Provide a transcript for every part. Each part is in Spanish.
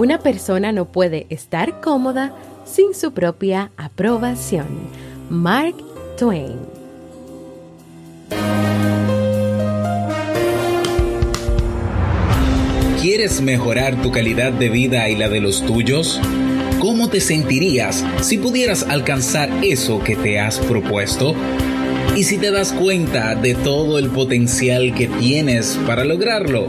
Una persona no puede estar cómoda sin su propia aprobación. Mark Twain. ¿Quieres mejorar tu calidad de vida y la de los tuyos? ¿Cómo te sentirías si pudieras alcanzar eso que te has propuesto? ¿Y si te das cuenta de todo el potencial que tienes para lograrlo?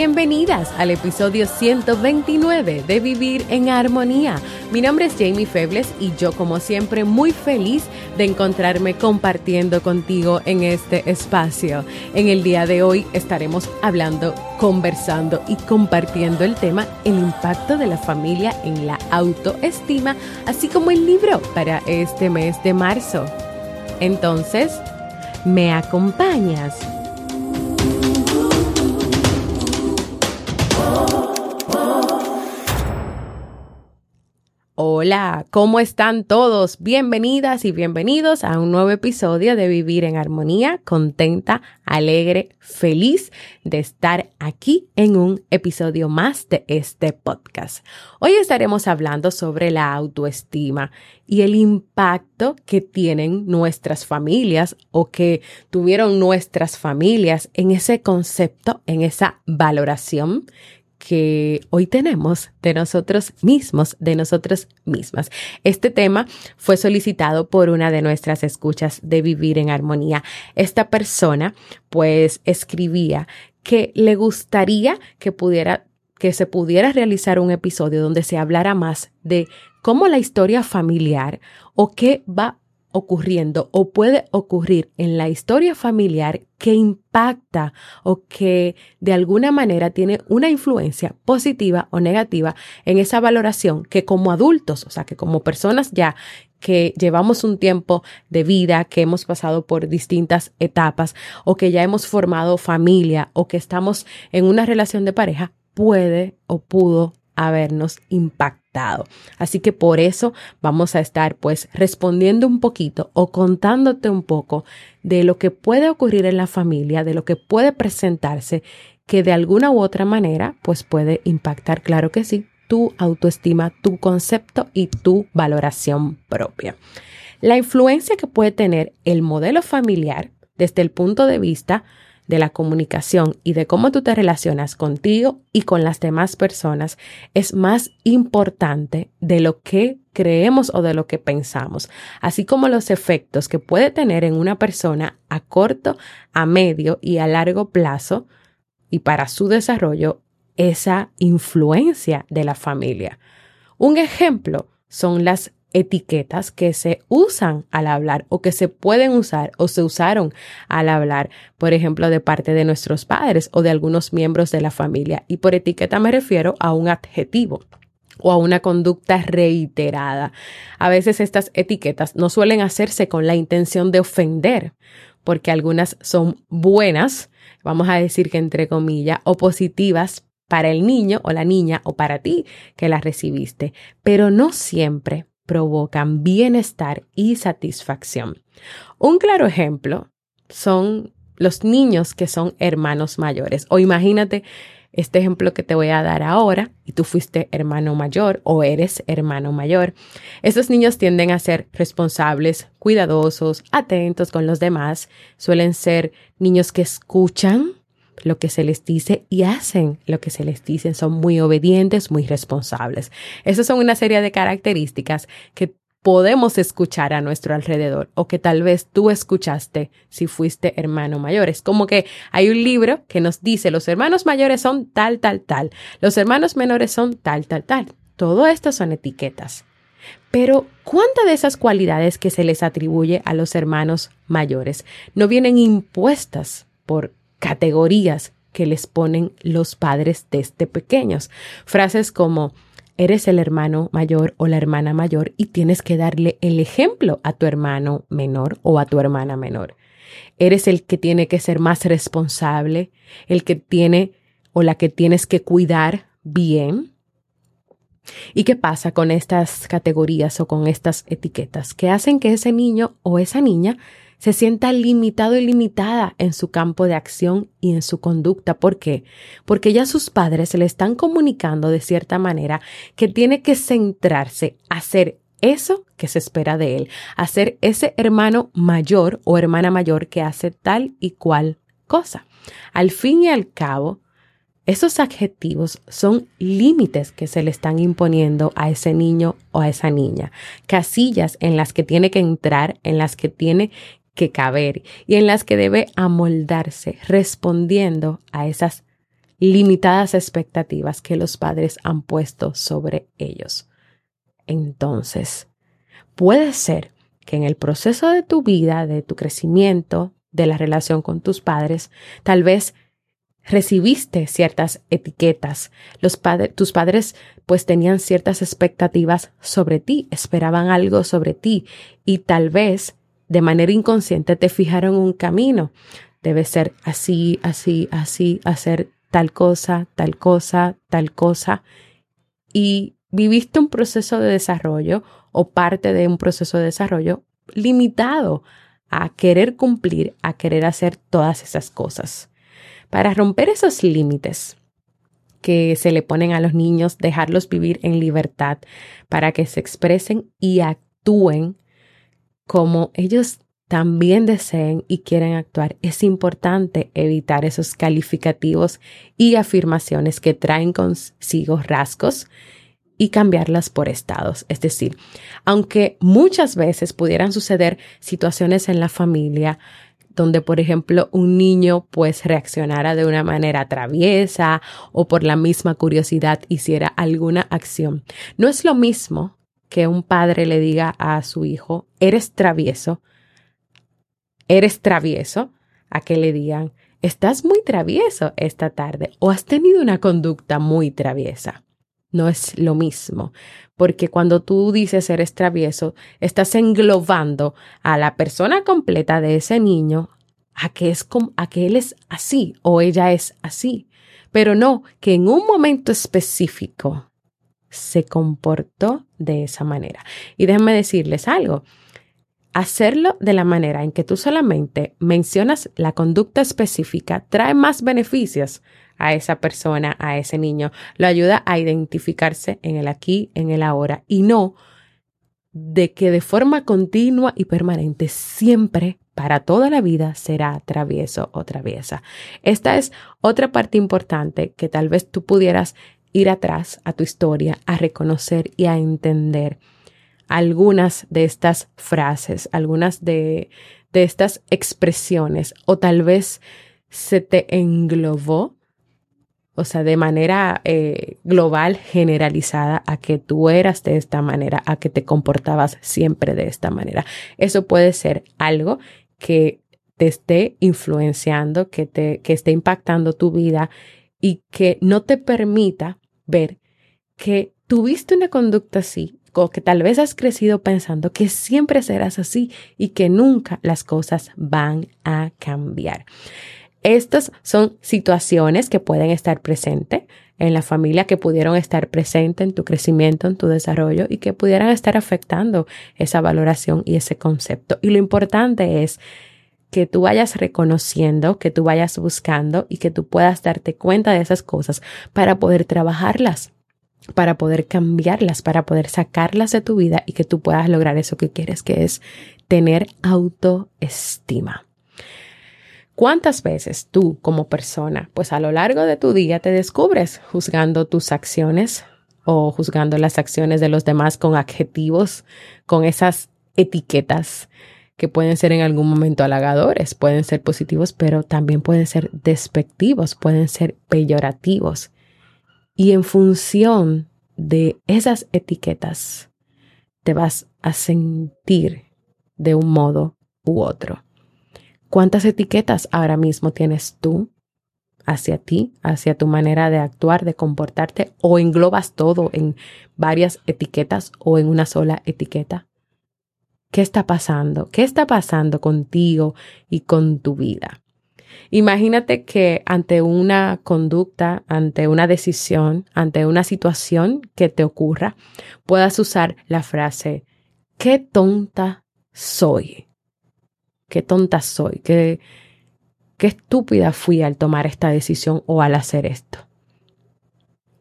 Bienvenidas al episodio 129 de Vivir en Armonía. Mi nombre es Jamie Febles y yo como siempre muy feliz de encontrarme compartiendo contigo en este espacio. En el día de hoy estaremos hablando, conversando y compartiendo el tema El impacto de la familia en la autoestima, así como el libro para este mes de marzo. Entonces, ¿me acompañas? Hola, ¿cómo están todos? Bienvenidas y bienvenidos a un nuevo episodio de Vivir en Armonía, contenta, alegre, feliz de estar aquí en un episodio más de este podcast. Hoy estaremos hablando sobre la autoestima y el impacto que tienen nuestras familias o que tuvieron nuestras familias en ese concepto, en esa valoración que hoy tenemos de nosotros mismos, de nosotras mismas. Este tema fue solicitado por una de nuestras escuchas de Vivir en Armonía. Esta persona pues escribía que le gustaría que pudiera que se pudiera realizar un episodio donde se hablara más de cómo la historia familiar o qué va ocurriendo o puede ocurrir en la historia familiar que impacta o que de alguna manera tiene una influencia positiva o negativa en esa valoración que como adultos, o sea, que como personas ya que llevamos un tiempo de vida, que hemos pasado por distintas etapas o que ya hemos formado familia o que estamos en una relación de pareja, puede o pudo habernos impactado. Así que por eso vamos a estar pues respondiendo un poquito o contándote un poco de lo que puede ocurrir en la familia, de lo que puede presentarse que de alguna u otra manera pues puede impactar, claro que sí, tu autoestima, tu concepto y tu valoración propia. La influencia que puede tener el modelo familiar desde el punto de vista de la comunicación y de cómo tú te relacionas contigo y con las demás personas es más importante de lo que creemos o de lo que pensamos, así como los efectos que puede tener en una persona a corto, a medio y a largo plazo y para su desarrollo esa influencia de la familia. Un ejemplo son las etiquetas que se usan al hablar o que se pueden usar o se usaron al hablar, por ejemplo, de parte de nuestros padres o de algunos miembros de la familia. Y por etiqueta me refiero a un adjetivo o a una conducta reiterada. A veces estas etiquetas no suelen hacerse con la intención de ofender, porque algunas son buenas, vamos a decir que entre comillas, o positivas para el niño o la niña o para ti que las recibiste, pero no siempre provocan bienestar y satisfacción. Un claro ejemplo son los niños que son hermanos mayores. O imagínate este ejemplo que te voy a dar ahora y tú fuiste hermano mayor o eres hermano mayor. Esos niños tienden a ser responsables, cuidadosos, atentos con los demás. Suelen ser niños que escuchan lo que se les dice y hacen lo que se les dice. Son muy obedientes, muy responsables. Esas son una serie de características que podemos escuchar a nuestro alrededor o que tal vez tú escuchaste si fuiste hermano mayor. Es como que hay un libro que nos dice los hermanos mayores son tal, tal, tal, los hermanos menores son tal, tal, tal. Todo esto son etiquetas. Pero, ¿cuántas de esas cualidades que se les atribuye a los hermanos mayores no vienen impuestas por categorías que les ponen los padres desde pequeños? Frases como eres el hermano mayor o la hermana mayor y tienes que darle el ejemplo a tu hermano menor o a tu hermana menor. Eres el que tiene que ser más responsable, el que tiene o la que tienes que cuidar bien. ¿Y qué pasa con estas categorías o con estas etiquetas? Que hacen que ese niño o esa niña se sienta limitado y limitada en su campo de acción y en su conducta. ¿Por qué? Porque ya sus padres le están comunicando de cierta manera que tiene que centrarse hacer eso que se espera de él, hacer ese hermano mayor o hermana mayor que hace tal y cual cosa. Al fin y al cabo, esos adjetivos son límites que se le están imponiendo a ese niño o a esa niña, casillas en las que tiene que entrar, en las que tiene que caber y en las que debe amoldarse respondiendo a esas limitadas expectativas que los padres han puesto sobre ellos. Entonces, puede ser que en el proceso de tu vida, de tu crecimiento, de la relación con tus padres, tal vez recibiste ciertas etiquetas. Los tus padres pues tenían ciertas expectativas sobre ti, esperaban algo sobre ti y tal vez de manera inconsciente te fijaron un camino. Debe ser así, así, así, hacer tal cosa, tal cosa, tal cosa. Y viviste un proceso de desarrollo o parte de un proceso de desarrollo limitado a querer cumplir, a querer hacer todas esas cosas. Para romper esos límites que se le ponen a los niños, dejarlos vivir en libertad para que se expresen y actúen como ellos también deseen y quieren actuar, es importante evitar esos calificativos y afirmaciones que traen consigo rasgos y cambiarlas por estados. Es decir, aunque muchas veces pudieran suceder situaciones en la familia donde, por ejemplo, un niño pues reaccionara de una manera traviesa o por la misma curiosidad hiciera alguna acción, no es lo mismo que un padre le diga a su hijo, eres travieso, eres travieso, a que le digan, estás muy travieso esta tarde o has tenido una conducta muy traviesa. No es lo mismo, porque cuando tú dices eres travieso, estás englobando a la persona completa de ese niño a que, es a que él es así o ella es así, pero no que en un momento específico se comportó de esa manera. Y déjenme decirles algo. Hacerlo de la manera en que tú solamente mencionas la conducta específica trae más beneficios a esa persona, a ese niño. Lo ayuda a identificarse en el aquí, en el ahora y no de que de forma continua y permanente siempre para toda la vida será travieso o traviesa. Esta es otra parte importante que tal vez tú pudieras ir atrás a tu historia, a reconocer y a entender algunas de estas frases, algunas de, estas expresiones, o tal vez se te englobó, o sea, de manera eh, global, generalizada, a que tú eras de esta manera, a que te comportabas siempre de esta manera. Eso puede ser algo que te esté influenciando, que, te, que esté impactando tu vida y que no te permita ver que tuviste una conducta así o que tal vez has crecido pensando que siempre serás así y que nunca las cosas van a cambiar. Estas son situaciones que pueden estar presentes en la familia, que pudieron estar presentes en tu crecimiento, en tu desarrollo y que pudieran estar afectando esa valoración y ese concepto. Y lo importante es que tú vayas reconociendo, que tú vayas buscando y que tú puedas darte cuenta de esas cosas para poder trabajarlas, para poder cambiarlas, para poder sacarlas de tu vida y que tú puedas lograr eso que quieres, que es tener autoestima. ¿Cuántas veces tú como persona, pues a lo largo de tu día te descubres juzgando tus acciones, o juzgando las acciones de los demás con adjetivos, con esas etiquetas que pueden ser en algún momento halagadores, pueden ser positivos, pero también pueden ser despectivos, pueden ser peyorativos. Y en función de esas etiquetas, te vas a sentir de un modo u otro. ¿Cuántas etiquetas ahora mismo tienes tú hacia ti, hacia tu manera de actuar, de comportarte, o englobas todo en varias etiquetas o en una sola etiqueta? ¿Qué está pasando? ¿Qué está pasando contigo y con tu vida? Imagínate que ante una conducta, ante una decisión, ante una situación que te ocurra, puedas usar la frase, qué tonta soy. Qué tonta soy. Qué, qué estúpida fui al tomar esta decisión o al hacer esto.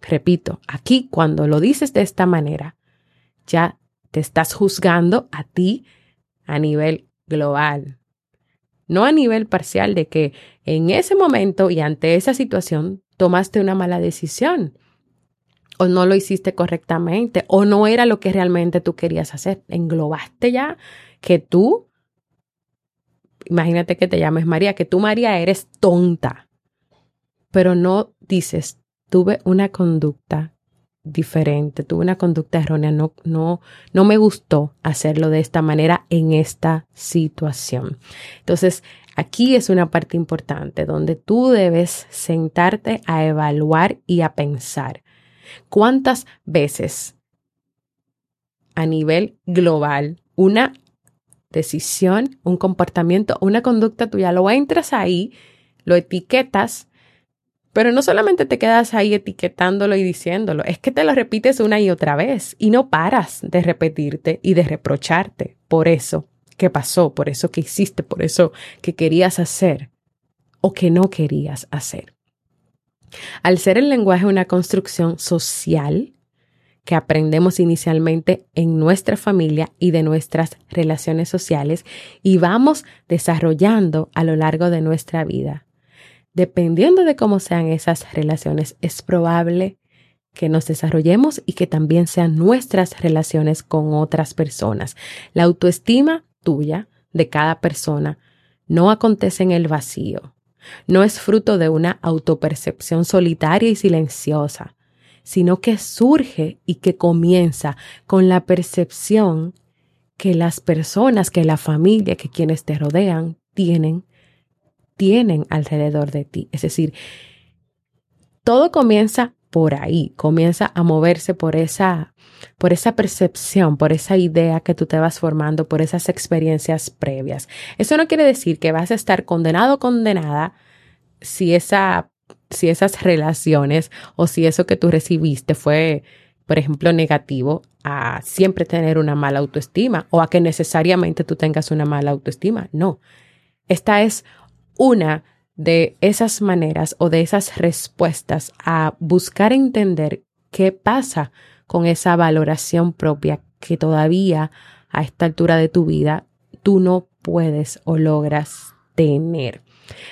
Repito, aquí cuando lo dices de esta manera, ya te estás juzgando a ti a nivel global, no a nivel parcial de que en ese momento y ante esa situación tomaste una mala decisión o no lo hiciste correctamente o no era lo que realmente tú querías hacer. Englobaste ya que tú imagínate que te llames María, que tú María eres tonta, pero no dices, tuve una conducta diferente, tuve una conducta errónea, no, no, no me gustó hacerlo de esta manera en esta situación. Entonces, aquí es una parte importante donde tú debes sentarte a evaluar y a pensar cuántas veces a nivel global una decisión, un comportamiento, una conducta tuya, lo entras ahí, lo etiquetas, pero no solamente te quedas ahí etiquetándolo y diciéndolo, es que te lo repites una y otra vez y no paras de repetirte y de reprocharte por eso que pasó, por eso que hiciste, por eso que querías hacer o que no querías hacer. Al ser el lenguaje una construcción social, que aprendemos inicialmente en nuestra familia y de nuestras relaciones sociales y vamos desarrollando a lo largo de nuestra vida. Dependiendo de cómo sean esas relaciones, es probable que nos desarrollemos y que también sean nuestras relaciones con otras personas. La autoestima tuya, de cada persona, no acontece en el vacío. No es fruto de una autopercepción solitaria y silenciosa sino que surge y que comienza con la percepción que las personas, que la familia, que quienes te rodean tienen, tienen alrededor de ti. Es decir, todo comienza por ahí, comienza a moverse por esa, por esa percepción, por esa idea que tú te vas formando, por esas experiencias previas. Eso no quiere decir que vas a estar condenado o condenada si esa si esas relaciones o si eso que tú recibiste fue, por ejemplo, negativo, a siempre tener una mala autoestima o a que necesariamente tú tengas una mala autoestima. No, esta es una de esas maneras o de esas respuestas a buscar entender qué pasa con esa valoración propia que todavía a esta altura de tu vida tú no puedes o logras tener.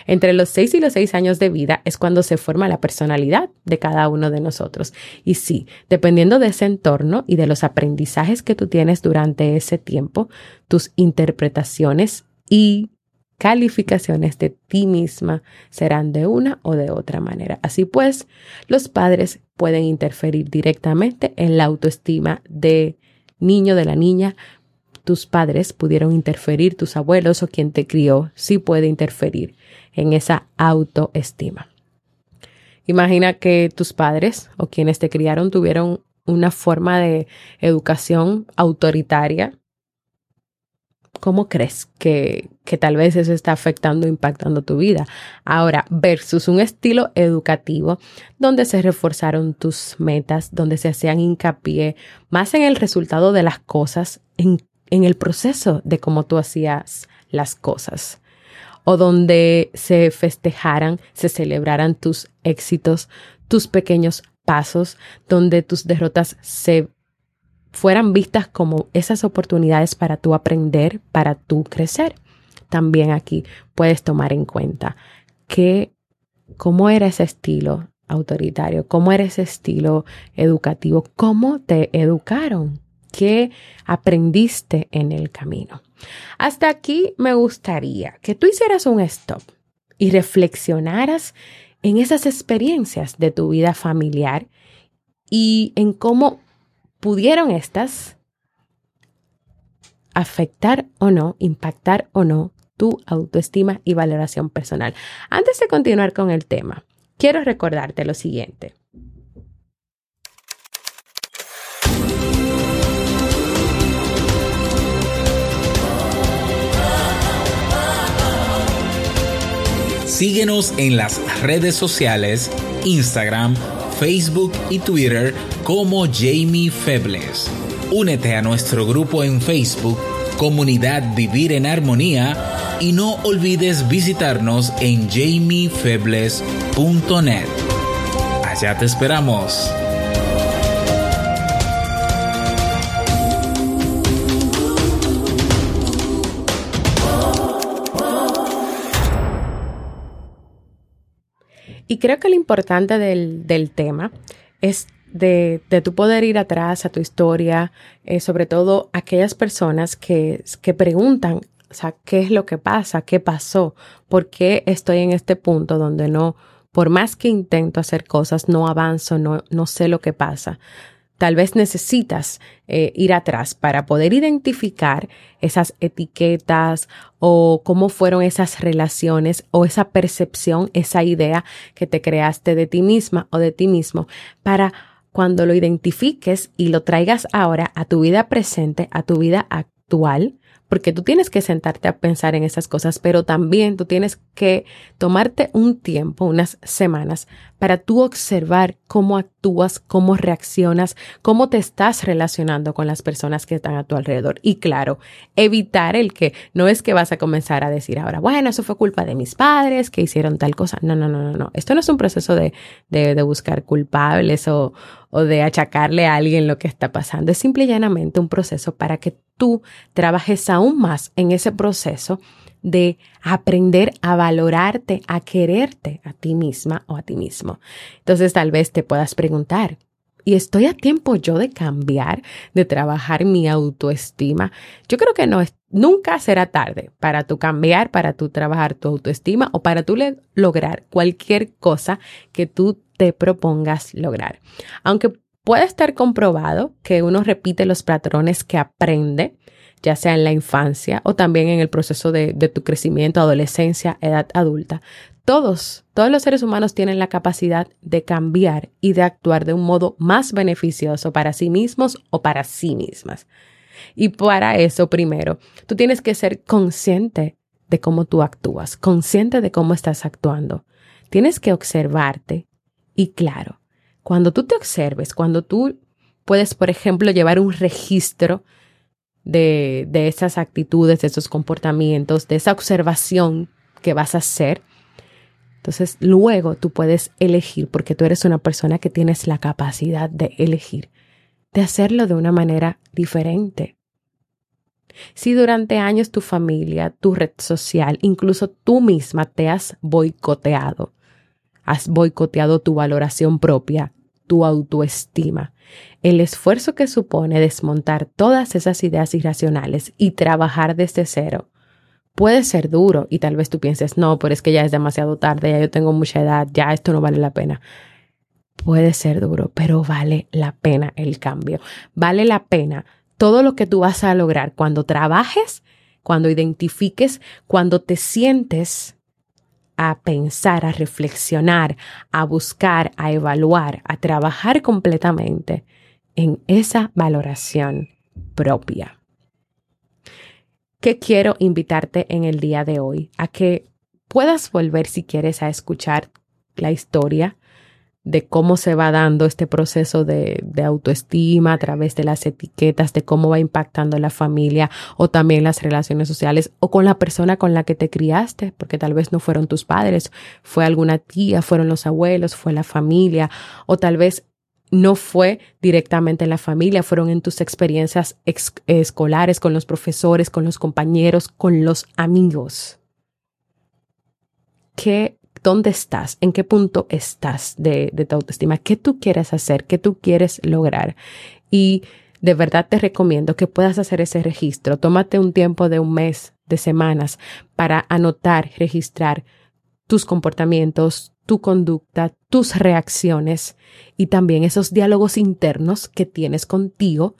Entre los 6 y los 6 años de vida es cuando se forma la personalidad de cada uno de nosotros. Y sí, dependiendo de ese entorno y de los aprendizajes que tú tienes durante ese tiempo, tus interpretaciones y calificaciones de ti misma serán de una o de otra manera. Así pues, los padres pueden interferir directamente en la autoestima de niño de la niña tus padres pudieron interferir, tus abuelos o quien te crió, sí puede interferir en esa autoestima. Imagina que tus padres o quienes te criaron tuvieron una forma de educación autoritaria. ¿Cómo crees que, que tal vez eso está afectando, impactando tu vida? Ahora, versus un estilo educativo donde se reforzaron tus metas, donde se hacían hincapié más en el resultado de las cosas, en en el proceso de cómo tú hacías las cosas o donde se festejaran, se celebraran tus éxitos, tus pequeños pasos, donde tus derrotas se fueran vistas como esas oportunidades para tú aprender, para tú crecer. También aquí puedes tomar en cuenta que cómo era ese estilo autoritario? ¿Cómo era ese estilo educativo? ¿Cómo te educaron? ¿Qué aprendiste en el camino? Hasta aquí me gustaría que tú hicieras un stop y reflexionaras en esas experiencias de tu vida familiar y en cómo pudieron estas afectar o no, impactar o no tu autoestima y valoración personal. Antes de continuar con el tema, quiero recordarte lo siguiente. Síguenos en las redes sociales, Instagram, Facebook y Twitter como Jamie Febles. Únete a nuestro grupo en Facebook, Comunidad Vivir en Armonía, y no olvides visitarnos en jamiefebles.net. Allá te esperamos. Y creo que lo importante del, tema es de, de tu poder ir atrás a tu historia, eh, sobre todo aquellas personas que, que preguntan, o sea, ¿qué es lo que pasa? ¿Qué pasó? ¿Por qué estoy en este punto donde no, por más que intento hacer cosas, no avanzo, no, no sé lo que pasa? Tal vez necesitas eh, ir atrás para poder identificar esas etiquetas o cómo fueron esas relaciones o esa percepción, esa idea que te creaste de ti misma o de ti mismo para cuando lo identifiques y lo traigas ahora a tu vida presente, a tu vida actual, porque tú tienes que sentarte a pensar en esas cosas, pero también tú tienes que tomarte un tiempo, unas semanas, para tú observar cómo actúas, cómo reaccionas, cómo te estás relacionando con las personas que están a tu alrededor. Y claro, evitar el que no es que vas a comenzar a decir ahora, bueno, eso fue culpa de mis padres que hicieron tal cosa. No, no, no, no, no. Esto no es un proceso de, de, buscar culpables o, o de achacarle a alguien lo que está pasando. Es simple y llanamente un proceso para que tú trabajes aún más en ese proceso de aprender a valorarte, a quererte a ti misma o a ti mismo. Entonces tal vez te puedas preguntar, ¿y estoy a tiempo yo de cambiar, de trabajar mi autoestima? Yo creo que no nunca será tarde para tú cambiar, para tú trabajar tu autoestima o para tú lograr cualquier cosa que tú te propongas lograr. Aunque puede estar comprobado que uno repite los patrones que aprende, ya sea en la infancia o también en el proceso de, tu crecimiento, adolescencia, edad adulta. Todos, todos los seres humanos tienen la capacidad de cambiar y de actuar de un modo más beneficioso para sí mismos o para sí mismas. Y para eso, primero, tú tienes que ser consciente de cómo tú actúas, consciente de cómo estás actuando. Tienes que observarte y claro, cuando tú te observes, cuando tú puedes, por ejemplo, llevar un registro de, de esas actitudes, de esos comportamientos, de esa observación que vas a hacer, entonces luego tú puedes elegir, porque tú eres una persona que tienes la capacidad de elegir, de hacerlo de una manera diferente. Si durante años tu familia, tu red social, incluso tú misma te has boicoteado, has boicoteado tu valoración propia, tu autoestima, el esfuerzo que supone desmontar todas esas ideas irracionales y trabajar desde cero puede ser duro y tal vez tú pienses, no, pero es que ya es demasiado tarde, ya yo tengo mucha edad, ya esto no vale la pena. Puede ser duro, pero vale la pena el cambio. Vale la pena todo lo que tú vas a lograr cuando trabajes, cuando identifiques, cuando te sientes a pensar, a reflexionar, a buscar, a evaluar, a trabajar completamente en esa valoración propia. ¿Qué quiero invitarte en el día de hoy? A que puedas volver si quieres a escuchar la historia de cómo se va dando este proceso de, autoestima a través de las etiquetas, de cómo va impactando la familia o también las relaciones sociales o con la persona con la que te criaste, porque tal vez no fueron tus padres, fue alguna tía, fueron los abuelos, fue la familia o tal vez no fue directamente en la familia, fueron en tus experiencias escolares, con los profesores, con los compañeros, con los amigos. ¿Qué dónde estás, en qué punto estás de, de tu autoestima, qué tú quieres hacer, qué tú quieres lograr. Y de verdad te recomiendo que puedas hacer ese registro. Tómate un tiempo de un mes, de semanas, para anotar, registrar tus comportamientos, tu conducta, tus reacciones y también esos diálogos internos que tienes contigo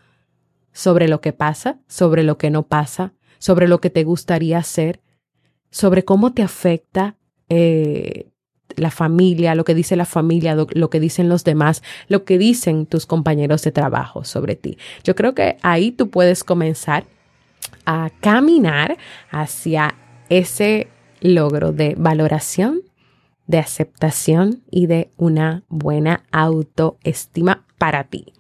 sobre lo que pasa, sobre lo que no pasa, sobre lo que te gustaría hacer, sobre cómo te afecta eh, la familia, lo que dice la familia, lo, que dicen los demás, lo que dicen tus compañeros de trabajo sobre ti. Yo creo que ahí tú puedes comenzar a caminar hacia ese logro de valoración, de aceptación y de una buena autoestima para ti.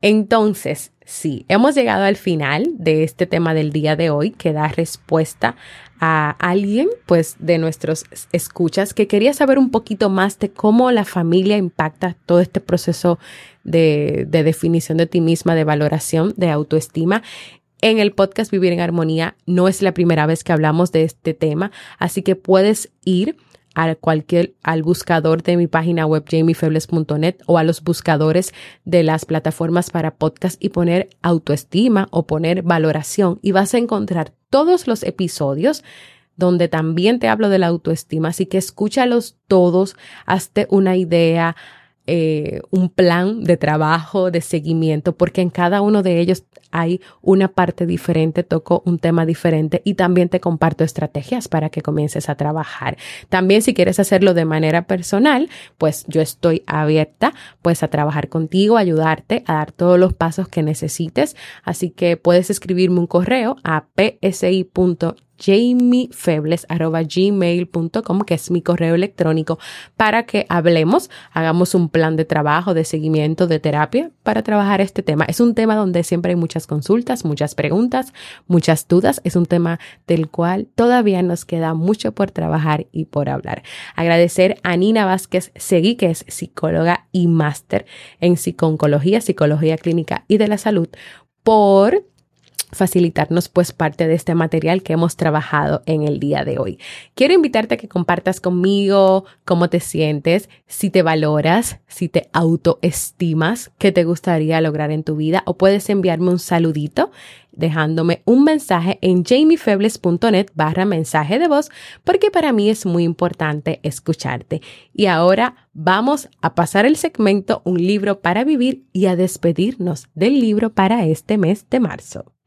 Entonces, sí, hemos llegado al final de este tema del día de hoy que da respuesta a alguien, pues, de nuestros escuchas que quería saber un poquito más de cómo la familia impacta todo este proceso de, de definición de ti misma, de valoración, de autoestima. En el podcast Vivir en Armonía no es la primera vez que hablamos de este tema, así que puedes ir a cualquier, al buscador de mi página web jamiefebles.net o a los buscadores de las plataformas para podcast y poner autoestima o poner valoración y vas a encontrar todos los episodios donde también te hablo de la autoestima, así que escúchalos todos, hazte una idea, eh, un plan de trabajo, de seguimiento, porque en cada uno de ellos hay una parte diferente, toco un tema diferente y también te comparto estrategias para que comiences a trabajar. También si quieres hacerlo de manera personal, pues yo estoy abierta pues a trabajar contigo, ayudarte a dar todos los pasos que necesites. Así que puedes escribirme un correo a psi.com jamiefebles.gmail.com, que es mi correo electrónico, para que hablemos, hagamos un plan de trabajo, de seguimiento, de terapia para trabajar este tema. Es un tema donde siempre hay muchas consultas, muchas preguntas, muchas dudas. Es un tema del cual todavía nos queda mucho por trabajar y por hablar. Agradecer a Nina Vázquez Seguí, que es psicóloga y máster en psiconcología, psicología clínica y de la salud, por facilitarnos pues parte de este material que hemos trabajado en el día de hoy. Quiero invitarte a que compartas conmigo cómo te sientes, si te valoras, si te autoestimas, qué te gustaría lograr en tu vida o puedes enviarme un saludito dejándome un mensaje en jamiefebles.net barra mensaje de voz porque para mí es muy importante escucharte. Y ahora vamos a pasar el segmento Un libro para vivir y a despedirnos del libro para este mes de marzo.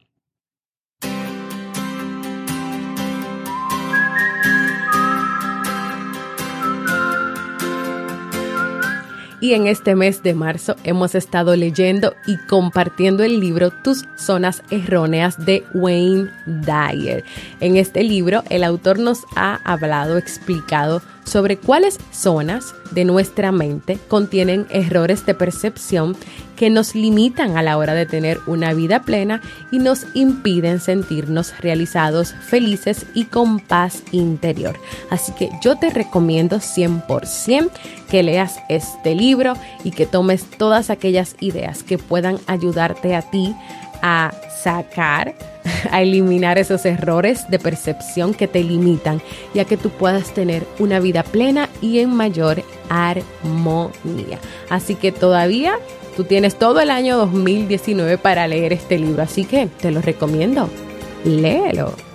Y en este mes de marzo hemos estado leyendo y compartiendo el libro Tus zonas erróneas de Wayne Dyer. En este libro el autor nos ha hablado, explicado sobre cuáles zonas de nuestra mente contienen errores de percepción que nos limitan a la hora de tener una vida plena y nos impiden sentirnos realizados, felices y con paz interior. Así que yo te recomiendo 100% que leas este libro y que tomes todas aquellas ideas que puedan ayudarte a ti a sacar, a eliminar esos errores de percepción que te limitan y a que tú puedas tener una vida plena y en mayor armonía. Así que todavía tú tienes todo el año 2019 para leer este libro, así que te lo recomiendo. Léelo.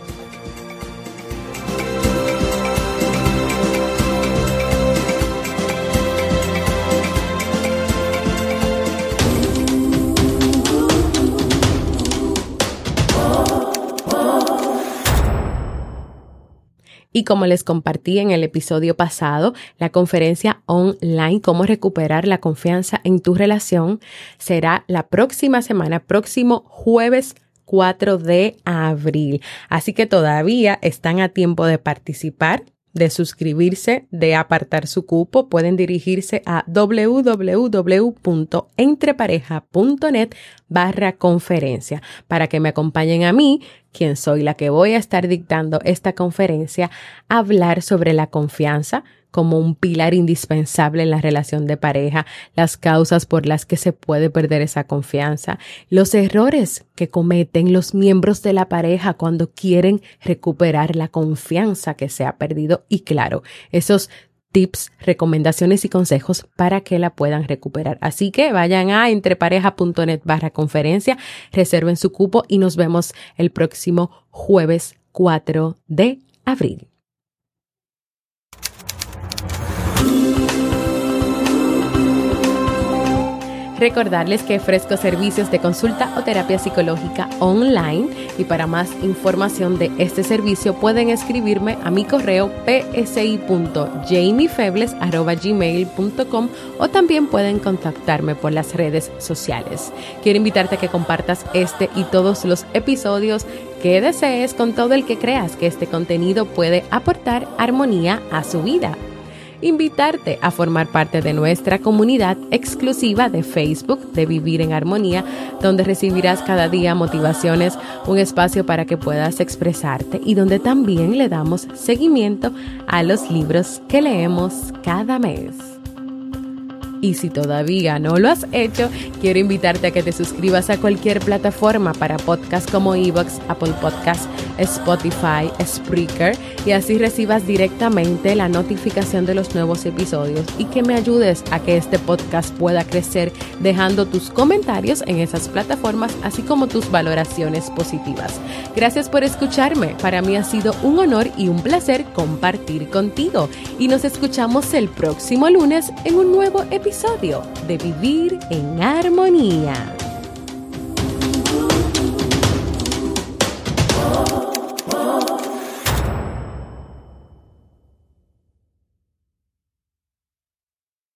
Y como les compartí en el episodio pasado, la conferencia online Cómo recuperar la confianza en tu relación será la próxima semana, próximo jueves 4 de abril. Así que todavía están a tiempo de participar de suscribirse, de apartar su cupo, pueden dirigirse a www.entrepareja.net barra conferencia para que me acompañen a mí, quien soy la que voy a estar dictando esta conferencia, hablar sobre la confianza, como un pilar indispensable en la relación de pareja, las causas por las que se puede perder esa confianza, los errores que cometen los miembros de la pareja cuando quieren recuperar la confianza que se ha perdido y claro, esos tips, recomendaciones y consejos para que la puedan recuperar. Así que vayan a entrepareja.net barra conferencia, reserven su cupo y nos vemos el próximo jueves 4 de abril. Recordarles que ofrezco servicios de consulta o terapia psicológica online y para más información de este servicio pueden escribirme a mi correo psi.jamiefebles.gmail.com o también pueden contactarme por las redes sociales. Quiero invitarte a que compartas este y todos los episodios que desees con todo el que creas que este contenido puede aportar armonía a su vida invitarte a formar parte de nuestra comunidad exclusiva de Facebook de Vivir en Armonía, donde recibirás cada día motivaciones, un espacio para que puedas expresarte y donde también le damos seguimiento a los libros que leemos cada mes. Y si todavía no lo has hecho, quiero invitarte a que te suscribas a cualquier plataforma para podcasts como Evox, Apple Podcasts, Spotify, Spreaker y así recibas directamente la notificación de los nuevos episodios y que me ayudes a que este podcast pueda crecer dejando tus comentarios en esas plataformas así como tus valoraciones positivas. Gracias por escucharme. Para mí ha sido un honor y un placer compartir contigo y nos escuchamos el próximo lunes en un nuevo episodio de Vivir en Armonía.